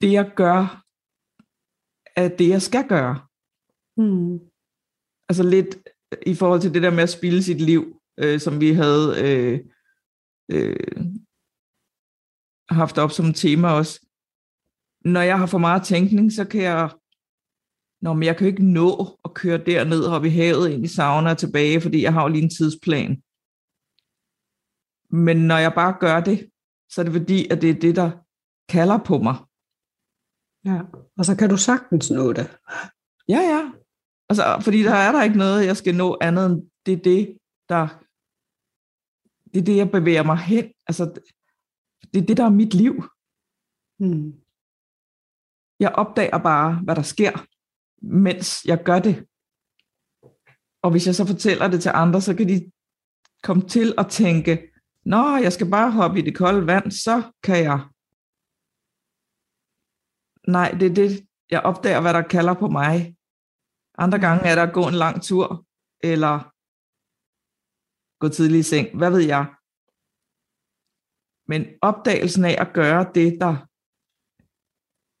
det, jeg gør, er det, jeg skal gøre. Mm. Altså lidt i forhold til det der med at spille sit liv, øh, som vi havde øh, øh, haft op som tema også når jeg har for meget tænkning, så kan jeg, Nå, men jeg kan jo ikke nå at køre derned og hoppe i havet ind i sauna og tilbage, fordi jeg har jo lige en tidsplan. Men når jeg bare gør det, så er det fordi, at det er det, der kalder på mig. Ja, og så kan du sagtens nå det. Ja, ja. Altså, fordi der er der ikke noget, jeg skal nå andet end det er det, der det er det, jeg bevæger mig hen. Altså, det er det, der er mit liv. Mm. Jeg opdager bare, hvad der sker, mens jeg gør det. Og hvis jeg så fortæller det til andre, så kan de komme til at tænke, Nå, jeg skal bare hoppe i det kolde vand, så kan jeg. Nej, det er det, jeg opdager, hvad der kalder på mig. Andre gange er der at gå en lang tur, eller gå tidlig i seng, hvad ved jeg. Men opdagelsen af at gøre det, der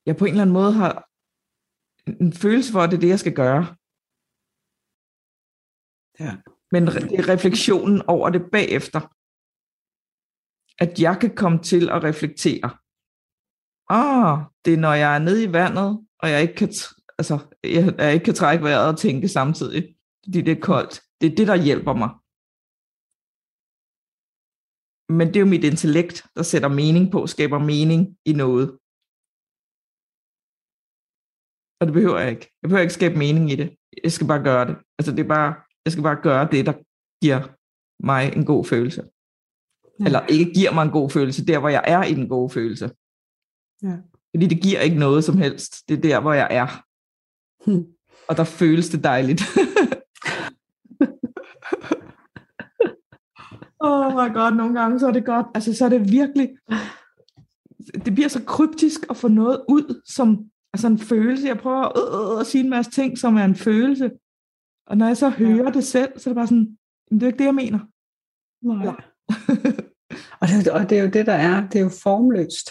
jeg på en eller anden måde har en følelse for, at det er det, jeg skal gøre. Ja. Men det er refleksionen over det bagefter. At jeg kan komme til at reflektere. ah, det er når jeg er nede i vandet, og jeg ikke kan, altså, jeg, jeg ikke kan trække vejret og tænke samtidig, fordi det er koldt. Det er det, der hjælper mig. Men det er jo mit intellekt, der sætter mening på, skaber mening i noget. Og det behøver jeg ikke. Jeg behøver ikke skabe mening i det. Jeg skal bare gøre det. Altså det er bare, jeg skal bare gøre det, der giver mig en god følelse. Ja. Eller ikke giver mig en god følelse, der hvor jeg er i den gode følelse. Ja. Fordi det giver ikke noget som helst. Det er der, hvor jeg er. Hmm. Og der føles det dejligt. Åh oh my god, nogle gange så er det godt. Altså så er det virkelig, det bliver så kryptisk at få noget ud, som altså en følelse. Jeg prøver at, øh, at sige en masse ting, som er en følelse. Og når jeg så hører ja. det selv, så er det bare sådan, det er ikke det, jeg mener. Nej. Ja. og, det, og det er jo det, der er. Det er jo formløst.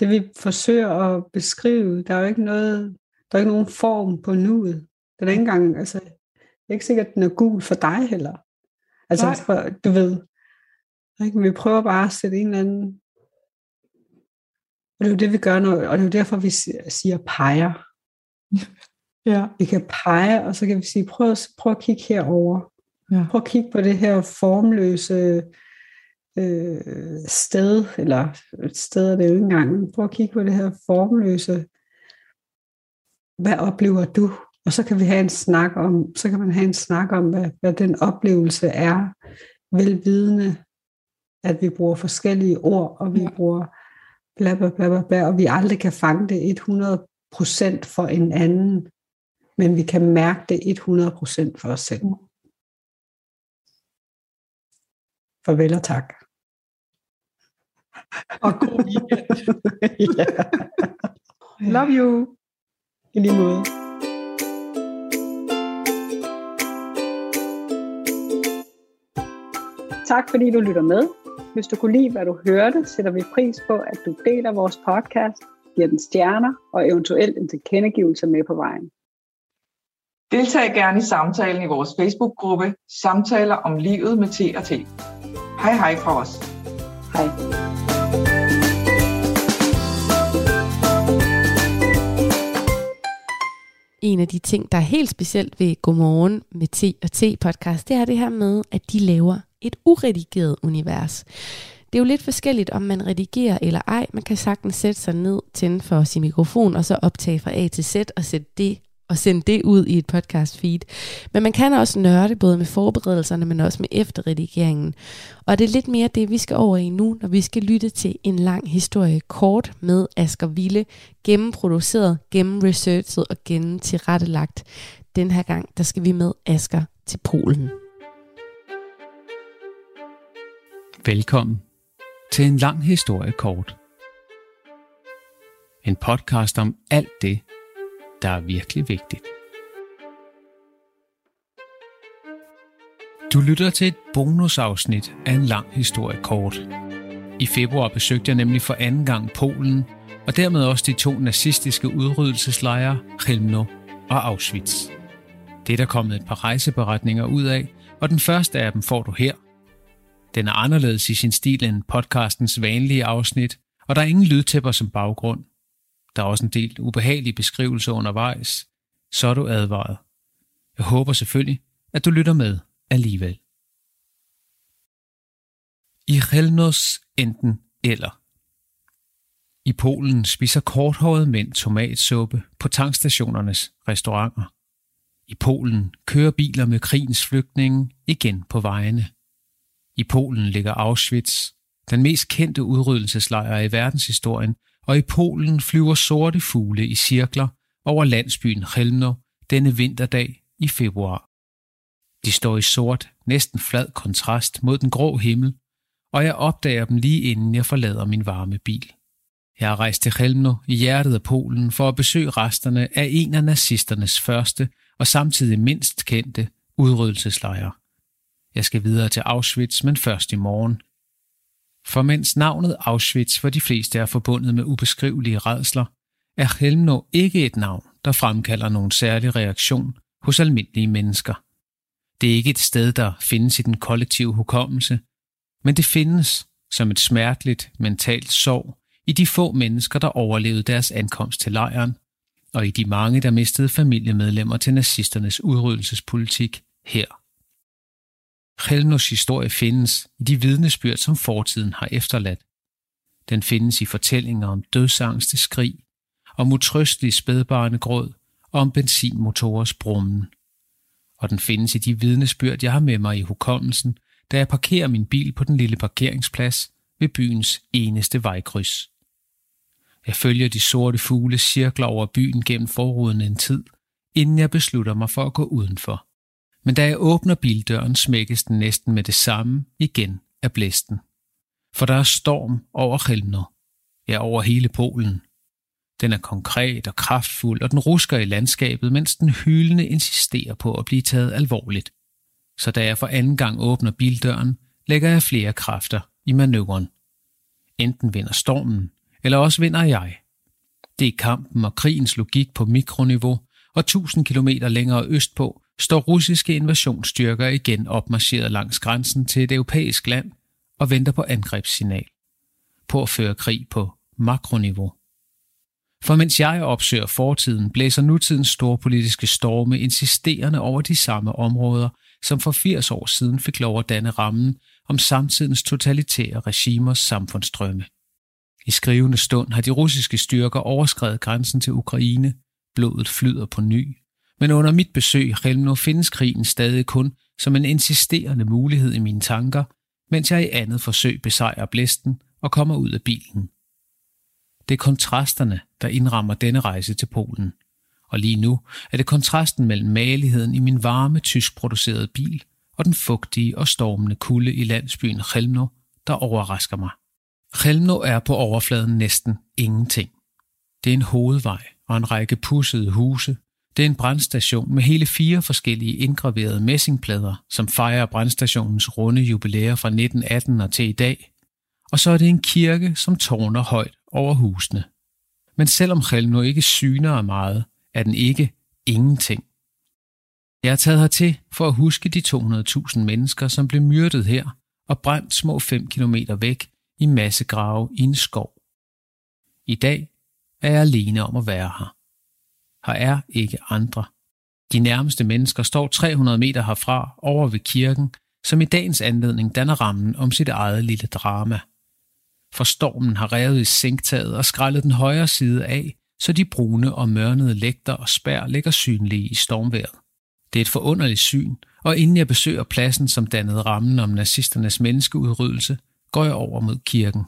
Det vi forsøger at beskrive, der er jo ikke noget, der er ikke nogen form på nuet. Det er ikke engang, altså, det er ikke sikkert, at den er gul for dig heller. Altså, for, du ved, ikke? vi prøver bare at sætte en eller anden, og det er jo det, vi gør, når, og det er jo derfor, vi siger peger. Ja. Vi kan pege, og så kan vi sige, prøv, prøv at kigge herover. Ja. Prøv at kigge på det her formløse øh, sted, eller et sted er det jo ikke engang. Prøv at kigge på det her formløse. Hvad oplever du? Og så kan vi have en snak om, så kan man have en snak om, hvad, hvad den oplevelse er, velvidende, at vi bruger forskellige ord, og vi ja. bruger bla, bla, bla, bla, bla, og vi aldrig kan fange det 100% for en anden, men vi kan mærke det 100% for os selv. Farvel og tak. Og god weekend. ja. Love you. I lige måde. Tak fordi du lytter med. Hvis du kunne lide, hvad du hørte, sætter vi pris på, at du deler vores podcast, giver den stjerner og eventuelt en tilkendegivelse med på vejen. Deltag gerne i samtalen i vores Facebook-gruppe Samtaler om livet med T og T. Hej hej fra os. Hej. En af de ting, der er helt specielt ved Godmorgen med T og T podcast, det er det her med, at de laver et uredigeret univers. Det er jo lidt forskelligt, om man redigerer eller ej. Man kan sagtens sætte sig ned, tænde for sin mikrofon, og så optage fra A til Z og sætte det og sende det ud i et podcast feed. Men man kan også nørde både med forberedelserne, men også med efterredigeringen. Og det er lidt mere det, vi skal over i nu, når vi skal lytte til en lang historie kort med Asger Ville, gennemproduceret, gennemresearchet og gennem tilrettelagt. Den her gang, der skal vi med Asger til Polen. Velkommen til en lang historie kort. En podcast om alt det, der er virkelig vigtigt. Du lytter til et bonusafsnit af en lang historie kort. I februar besøgte jeg nemlig for anden gang Polen, og dermed også de to nazistiske udryddelseslejre, Chelmno og Auschwitz. Det er der kommet et par rejseberetninger ud af, og den første af dem får du her. Den er anderledes i sin stil end podcastens vanlige afsnit, og der er ingen lydtæpper som baggrund. Der er også en del ubehagelige beskrivelser undervejs, så er du advaret. Jeg håber selvfølgelig, at du lytter med alligevel. I Helnos enten eller. I Polen spiser korthårede mænd tomatsuppe på tankstationernes restauranter. I Polen kører biler med krigens flygtninge igen på vejene. I Polen ligger Auschwitz, den mest kendte udryddelseslejr i verdenshistorien, og i Polen flyver sorte fugle i cirkler over landsbyen Helmno denne vinterdag i februar. De står i sort, næsten flad kontrast mod den grå himmel, og jeg opdager dem lige inden jeg forlader min varme bil. Jeg har rejst til Chelmno i hjertet af Polen for at besøge resterne af en af nazisternes første og samtidig mindst kendte udryddelseslejre. Jeg skal videre til Auschwitz, men først i morgen. For mens navnet Auschwitz for de fleste er forbundet med ubeskrivelige redsler, er Helmno ikke et navn, der fremkalder nogen særlig reaktion hos almindelige mennesker. Det er ikke et sted, der findes i den kollektive hukommelse, men det findes som et smerteligt mentalt sorg i de få mennesker, der overlevede deres ankomst til lejren, og i de mange, der mistede familiemedlemmer til nazisternes udryddelsespolitik her. Chelmnos historie findes i de vidnesbyrd, som fortiden har efterladt. Den findes i fortællinger om dødsangste skrig, om utrøstelig spædbarnegråd og om benzinmotorers brummen. Og den findes i de vidnesbyrd, jeg har med mig i hukommelsen, da jeg parkerer min bil på den lille parkeringsplads ved byens eneste vejkryds. Jeg følger de sorte fugle cirkler over byen gennem forruden en tid, inden jeg beslutter mig for at gå udenfor. Men da jeg åbner bildøren, smækkes den næsten med det samme igen af blæsten. For der er storm over Helmner. Ja, over hele Polen. Den er konkret og kraftfuld, og den rusker i landskabet, mens den hylende insisterer på at blive taget alvorligt. Så da jeg for anden gang åbner bildøren, lægger jeg flere kræfter i manøvren. Enten vinder stormen, eller også vinder jeg. Det er kampen og krigens logik på mikroniveau, og 1000 km længere østpå står russiske invasionsstyrker igen opmarcheret langs grænsen til et europæisk land og venter på angrebssignal. På at føre krig på makroniveau. For mens jeg opsøger fortiden, blæser nutidens store politiske storme insisterende over de samme områder, som for 80 år siden fik lov at danne rammen om samtidens totalitære regimers samfundsstrømme. I skrivende stund har de russiske styrker overskrevet grænsen til Ukraine, blodet flyder på ny, men under mit besøg i Helmno findes krigen stadig kun som en insisterende mulighed i mine tanker, mens jeg i andet forsøg besejrer blæsten og kommer ud af bilen. Det er kontrasterne, der indrammer denne rejse til Polen. Og lige nu er det kontrasten mellem maligheden i min varme, tyskproducerede bil og den fugtige og stormende kulde i landsbyen Chelmno, der overrasker mig. Chelmno er på overfladen næsten ingenting. Det er en hovedvej og en række pussede huse. Det er en brandstation med hele fire forskellige indgraverede messingplader, som fejrer brandstationens runde jubilæer fra 1918 og til i dag. Og så er det en kirke, som tårner højt over husene. Men selvom Chelmno ikke syner af meget, er den ikke ingenting. Jeg er taget hertil for at huske de 200.000 mennesker, som blev myrdet her og brændt små 5 km væk i massegrave i en skov. I dag er jeg alene om at være her. Her er ikke andre. De nærmeste mennesker står 300 meter herfra over ved kirken, som i dagens anledning danner rammen om sit eget lille drama. For stormen har revet i sinktaget og skrællet den højre side af, så de brune og mørnede lægter og spær ligger synlige i stormværet. Det er et forunderligt syn, og inden jeg besøger pladsen, som dannede rammen om nazisternes menneskeudryddelse, går jeg over mod kirken.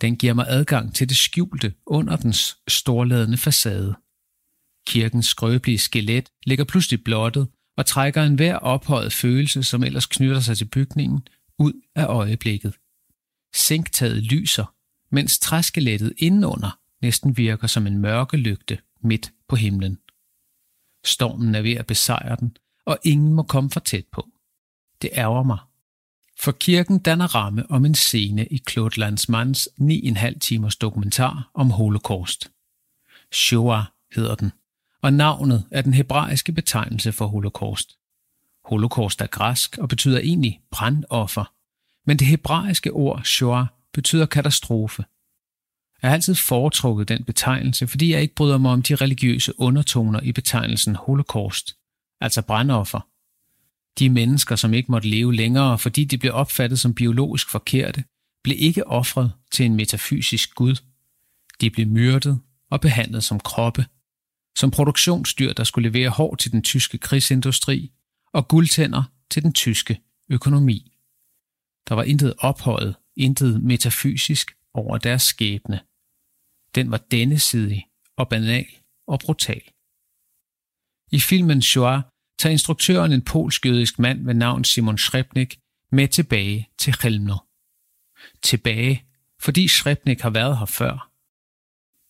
Den giver mig adgang til det skjulte under dens storladende facade. Kirkens skrøbelige skelet ligger pludselig blottet og trækker en hver ophøjet følelse, som ellers knytter sig til bygningen, ud af øjeblikket. Sænktaget lyser, mens træskelettet indenunder næsten virker som en mørke lygte midt på himlen. Stormen er ved at besejre den, og ingen må komme for tæt på. Det ærger mig. For kirken danner ramme om en scene i Claude Lanzmanns 9,5 timers dokumentar om holocaust. Shoah hedder den, og navnet er den hebraiske betegnelse for holocaust. Holocaust er græsk og betyder egentlig brandoffer, men det hebraiske ord Shoah betyder katastrofe. Jeg har altid foretrukket den betegnelse, fordi jeg ikke bryder mig om de religiøse undertoner i betegnelsen holocaust, altså brandoffer. De mennesker, som ikke måtte leve længere, fordi de blev opfattet som biologisk forkerte, blev ikke ofret til en metafysisk gud. De blev myrdet og behandlet som kroppe, som produktionsdyr, der skulle levere hår til den tyske krigsindustri og guldtænder til den tyske økonomi. Der var intet ophøjet, intet metafysisk over deres skæbne. Den var dennesidig og banal og brutal. I filmen Shoah tager instruktøren en polsk-jødisk mand ved navn Simon Srebnik med tilbage til Chelmno. Tilbage, fordi Srebnik har været her før.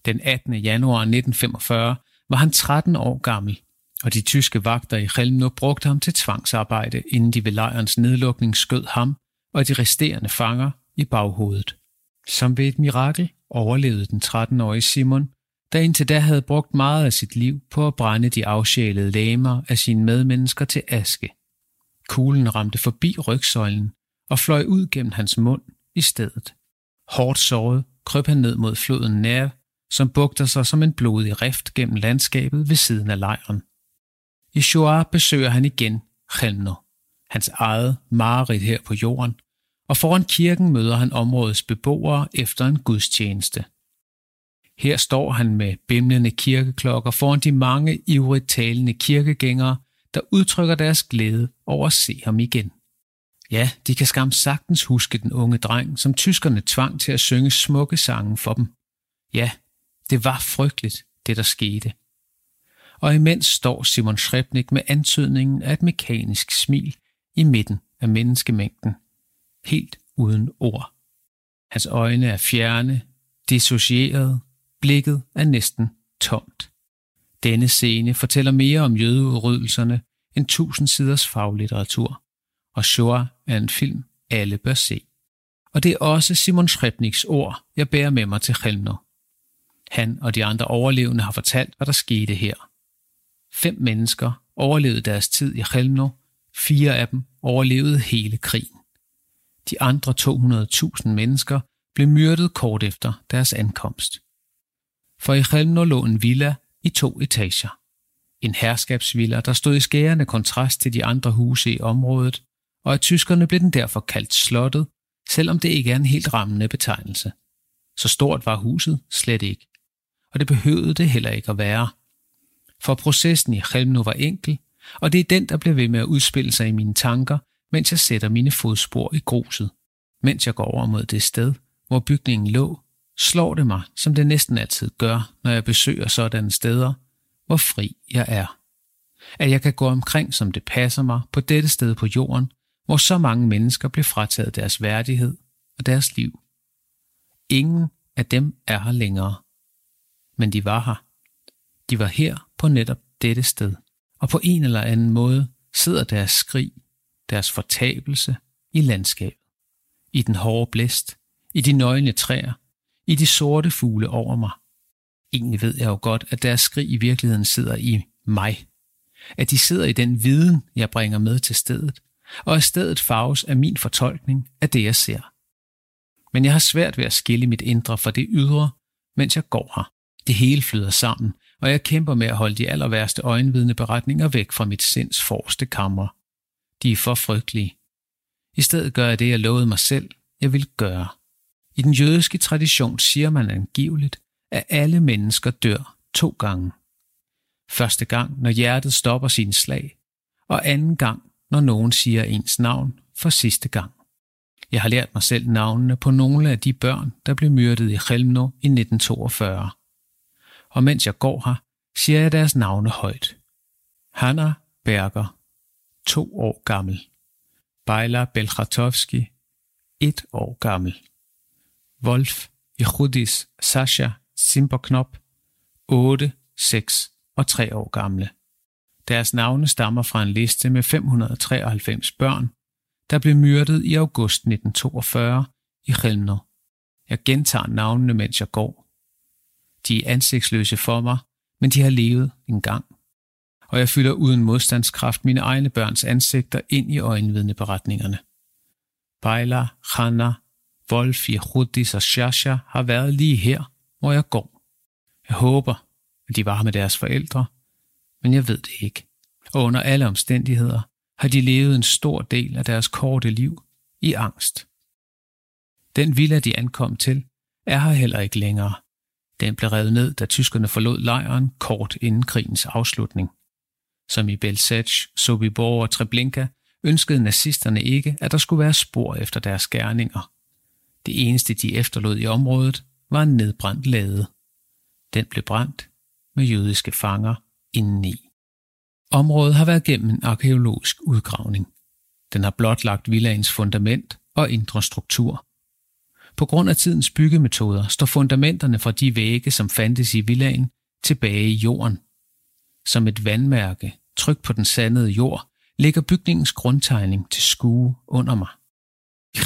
Den 18. januar 1945 var han 13 år gammel, og de tyske vagter i Chelmno brugte ham til tvangsarbejde, inden de ved lejrens nedlukning skød ham og de resterende fanger i baghovedet. Som ved et mirakel overlevede den 13-årige Simon, der indtil da havde brugt meget af sit liv på at brænde de afsjælede læmer af sine medmennesker til aske. Kuglen ramte forbi rygsøjlen og fløj ud gennem hans mund i stedet. Hårdt såret krøb han ned mod floden Nerv, som bugter sig som en blodig rift gennem landskabet ved siden af lejren. I Shoah besøger han igen Chelno, hans eget mareridt her på jorden, og foran kirken møder han områdets beboere efter en gudstjeneste. Her står han med bimlende kirkeklokker foran de mange ivrigt talende kirkegængere, der udtrykker deres glæde over at se ham igen. Ja, de kan skam sagtens huske den unge dreng, som tyskerne tvang til at synge smukke sange for dem. Ja, det var frygteligt, det der skete. Og imens står Simon Schrebnik med antydningen af et mekanisk smil i midten af menneskemængden, helt uden ord. Hans øjne er fjerne, dissocieret, blikket er næsten tomt. Denne scene fortæller mere om jødeudryddelserne end tusind siders faglitteratur, og Shoah er en film, alle bør se. Og det er også Simon Schrebniks ord, jeg bærer med mig til Helmner. Han og de andre overlevende har fortalt, hvad der skete her. Fem mennesker overlevede deres tid i Helmner, fire af dem overlevede hele krigen. De andre 200.000 mennesker blev myrdet kort efter deres ankomst. For i Helmner lå en villa i to etager. En herskabsvilla, der stod i skærende kontrast til de andre huse i området, og af tyskerne blev den derfor kaldt slottet, selvom det ikke er en helt rammende betegnelse. Så stort var huset slet ikke. Og det behøvede det heller ikke at være. For processen i Helmno var enkel, og det er den, der bliver ved med at udspille sig i mine tanker, mens jeg sætter mine fodspor i gruset. Mens jeg går over mod det sted, hvor bygningen lå, slår det mig, som det næsten altid gør, når jeg besøger sådanne steder, hvor fri jeg er. At jeg kan gå omkring, som det passer mig, på dette sted på jorden, hvor så mange mennesker blev frataget deres værdighed og deres liv. Ingen af dem er her længere. Men de var her. De var her på netop dette sted. Og på en eller anden måde sidder deres skrig, deres fortabelse i landskabet. I den hårde blæst, i de nøgne træer, i de sorte fugle over mig. Egentlig ved jeg jo godt, at deres skrig i virkeligheden sidder i mig. At de sidder i den viden, jeg bringer med til stedet, og at stedet farves af min fortolkning af det, jeg ser. Men jeg har svært ved at skille mit indre fra det ydre, mens jeg går her. Det hele flyder sammen, og jeg kæmper med at holde de aller værste øjenvidende beretninger væk fra mit sinds forreste kammer. De er for frygtelige. I stedet gør jeg det, jeg lovede mig selv, jeg vil gøre. I den jødiske tradition siger man angiveligt, at alle mennesker dør to gange. Første gang, når hjertet stopper sin slag, og anden gang, når nogen siger ens navn for sidste gang. Jeg har lært mig selv navnene på nogle af de børn, der blev myrdet i Chelmno i 1942. Og mens jeg går her, siger jeg deres navne højt. Hanna Berger, to år gammel. Bejla Belchatovski, et år gammel. Wolf Yehudis Sasha Simperknop, 8, 6 og 3 år gamle. Deres navne stammer fra en liste med 593 børn, der blev myrdet i august 1942 i Chelmno. Jeg gentager navnene, mens jeg går. De er ansigtsløse for mig, men de har levet en gang. Og jeg fylder uden modstandskraft mine egne børns ansigter ind i øjenvidneberetningerne. Bejla, Hanna, Wolf, Yehudis og Shasha har været lige her, hvor jeg går. Jeg håber, at de var med deres forældre, men jeg ved det ikke. Og under alle omstændigheder har de levet en stor del af deres korte liv i angst. Den villa, de ankom til, er her heller ikke længere. Den blev revet ned, da tyskerne forlod lejren kort inden krigens afslutning. Som i Belzec, Sobibor og Treblinka ønskede nazisterne ikke, at der skulle være spor efter deres gerninger. Det eneste, de efterlod i området, var en nedbrændt lade. Den blev brændt med jødiske fanger indeni. Området har været gennem en arkeologisk udgravning. Den har blotlagt villagens fundament og indre struktur. På grund af tidens byggemetoder står fundamenterne fra de vægge, som fandtes i villagen, tilbage i jorden. Som et vandmærke, tryk på den sandede jord, ligger bygningens grundtegning til skue under mig. I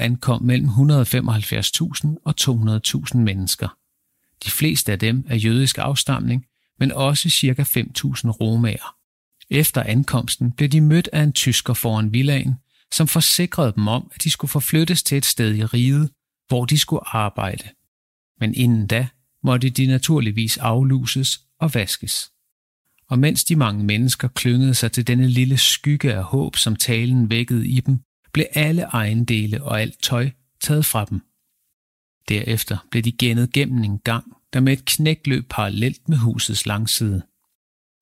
ankom mellem 175.000 og 200.000 mennesker. De fleste af dem er jødisk afstamning, men også ca. 5.000 romager. Efter ankomsten blev de mødt af en tysker foran villagen, som forsikrede dem om, at de skulle forflyttes til et sted i riget, hvor de skulle arbejde. Men inden da måtte de naturligvis afluses og vaskes. Og mens de mange mennesker klyngede sig til denne lille skygge af håb, som talen vækkede i dem, blev alle ejendele og alt tøj taget fra dem. Derefter blev de gennet gennem en gang, der med et knæk løb parallelt med husets langside.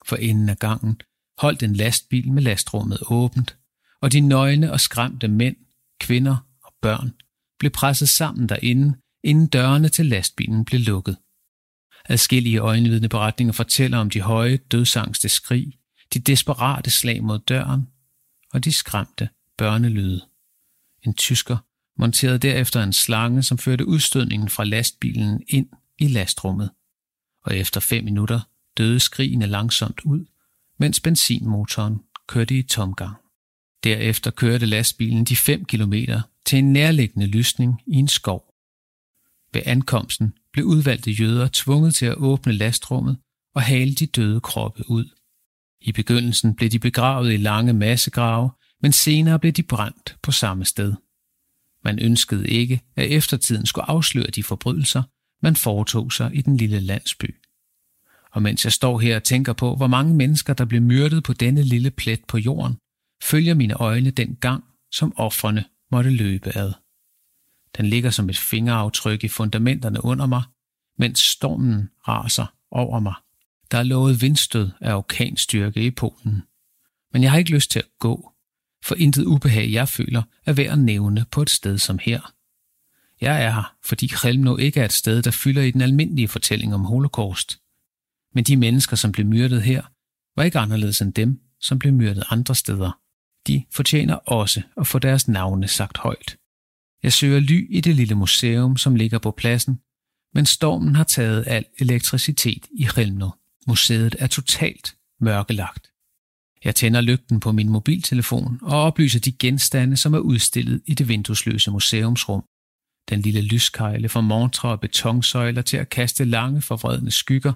For enden af gangen holdt en lastbil med lastrummet åbent, og de nøgne og skræmte mænd, kvinder og børn blev presset sammen derinde, inden dørene til lastbilen blev lukket. Adskillige øjenvidende beretninger fortæller om de høje, dødsangste skrig, de desperate slag mod døren og de skræmte børnelyde. En tysker monterede derefter en slange, som førte udstødningen fra lastbilen ind i lastrummet, og efter fem minutter døde skrigene langsomt ud, mens benzinmotoren kørte i tomgang. Derefter kørte lastbilen de 5 kilometer til en nærliggende lysning i en skov. Ved ankomsten blev udvalgte jøder tvunget til at åbne lastrummet og hale de døde kroppe ud. I begyndelsen blev de begravet i lange massegrave, men senere blev de brændt på samme sted. Man ønskede ikke, at eftertiden skulle afsløre de forbrydelser, man foretog sig i den lille landsby. Og mens jeg står her og tænker på, hvor mange mennesker, der blev myrdet på denne lille plet på jorden, følger mine øjne den gang, som offrene måtte løbe ad. Den ligger som et fingeraftryk i fundamenterne under mig, mens stormen raser over mig. Der er lovet vindstød af orkanstyrke i Polen. Men jeg har ikke lyst til at gå, for intet ubehag jeg føler er værd at nævne på et sted som her. Jeg er her, fordi Kremno ikke er et sted, der fylder i den almindelige fortælling om holocaust. Men de mennesker, som blev myrdet her, var ikke anderledes end dem, som blev myrdet andre steder. De fortjener også at få deres navne sagt højt. Jeg søger ly i det lille museum, som ligger på pladsen, men stormen har taget al elektricitet i Rilno. Museet er totalt mørkelagt. Jeg tænder lygten på min mobiltelefon og oplyser de genstande, som er udstillet i det vinduesløse museumsrum. Den lille lyskejle fra montre og betonsøjler til at kaste lange forvredne skygger,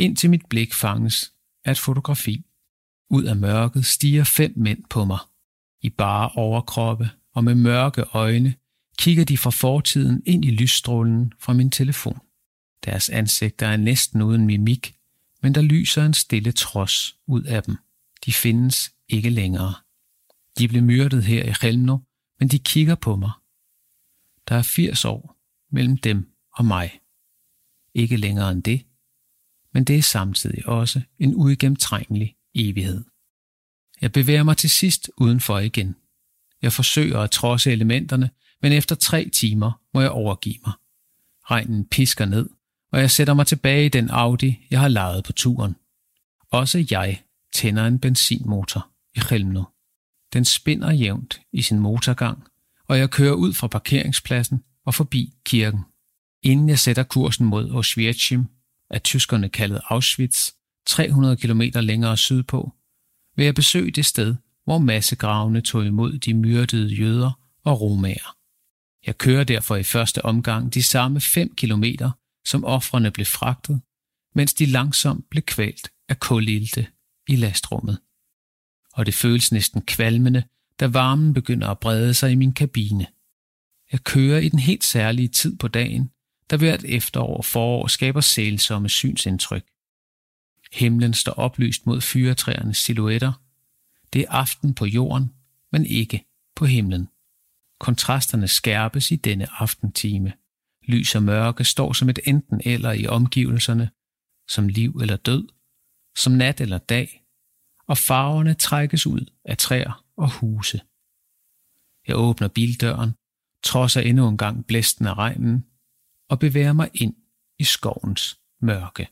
indtil mit blik fanges af et fotografi. Ud af mørket stiger fem mænd på mig. I bare overkroppe og med mørke øjne kigger de fra fortiden ind i lysstrålen fra min telefon. Deres ansigter er næsten uden mimik, men der lyser en stille trods ud af dem. De findes ikke længere. De blev myrdet her i Helmno, men de kigger på mig. Der er 80 år mellem dem og mig. Ikke længere end det, men det er samtidig også en uigennemtrængelig evighed. Jeg bevæger mig til sidst udenfor igen. Jeg forsøger at trodse elementerne, men efter tre timer må jeg overgive mig. Regnen pisker ned, og jeg sætter mig tilbage i den Audi, jeg har lejet på turen. Også jeg tænder en benzinmotor i Helmno. Den spinder jævnt i sin motorgang, og jeg kører ud fra parkeringspladsen og forbi kirken. Inden jeg sætter kursen mod Auschwitz, af tyskerne kaldet Auschwitz, 300 km længere sydpå, vil jeg besøge det sted, hvor massegravene tog imod de myrdede jøder og romager. Jeg kører derfor i første omgang de samme 5 kilometer, som offrene blev fragtet, mens de langsomt blev kvalt af kulilte i lastrummet. Og det føles næsten kvalmende, da varmen begynder at brede sig i min kabine. Jeg kører i den helt særlige tid på dagen, der hvert efterår og forår skaber sælsomme synsindtryk. Himlen står oplyst mod fyretræernes silhuetter. Det er aften på jorden, men ikke på himlen. Kontrasterne skærpes i denne aftentime. Lys og mørke står som et enten eller i omgivelserne, som liv eller død, som nat eller dag, og farverne trækkes ud af træer og huse. Jeg åbner bildøren, trodser endnu en gang blæsten af regnen, og bevæger mig ind i skovens mørke.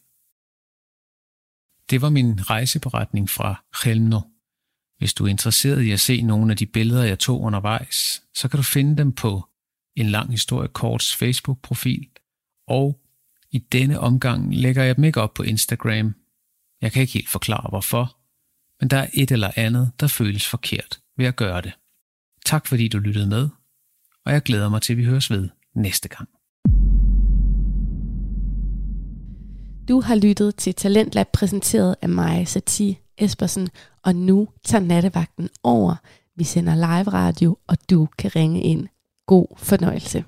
Det var min rejseberetning fra Chelmno. Hvis du er interesseret i at se nogle af de billeder, jeg tog undervejs, så kan du finde dem på En Lang Historie Korts Facebook-profil, og i denne omgang lægger jeg dem ikke op på Instagram. Jeg kan ikke helt forklare hvorfor, men der er et eller andet, der føles forkert ved at gøre det. Tak fordi du lyttede med, og jeg glæder mig til, at vi høres ved næste gang. Du har lyttet til Talentlab præsenteret af mig, Satie Espersen, og nu tager nattevagten over. Vi sender live radio, og du kan ringe ind. God fornøjelse.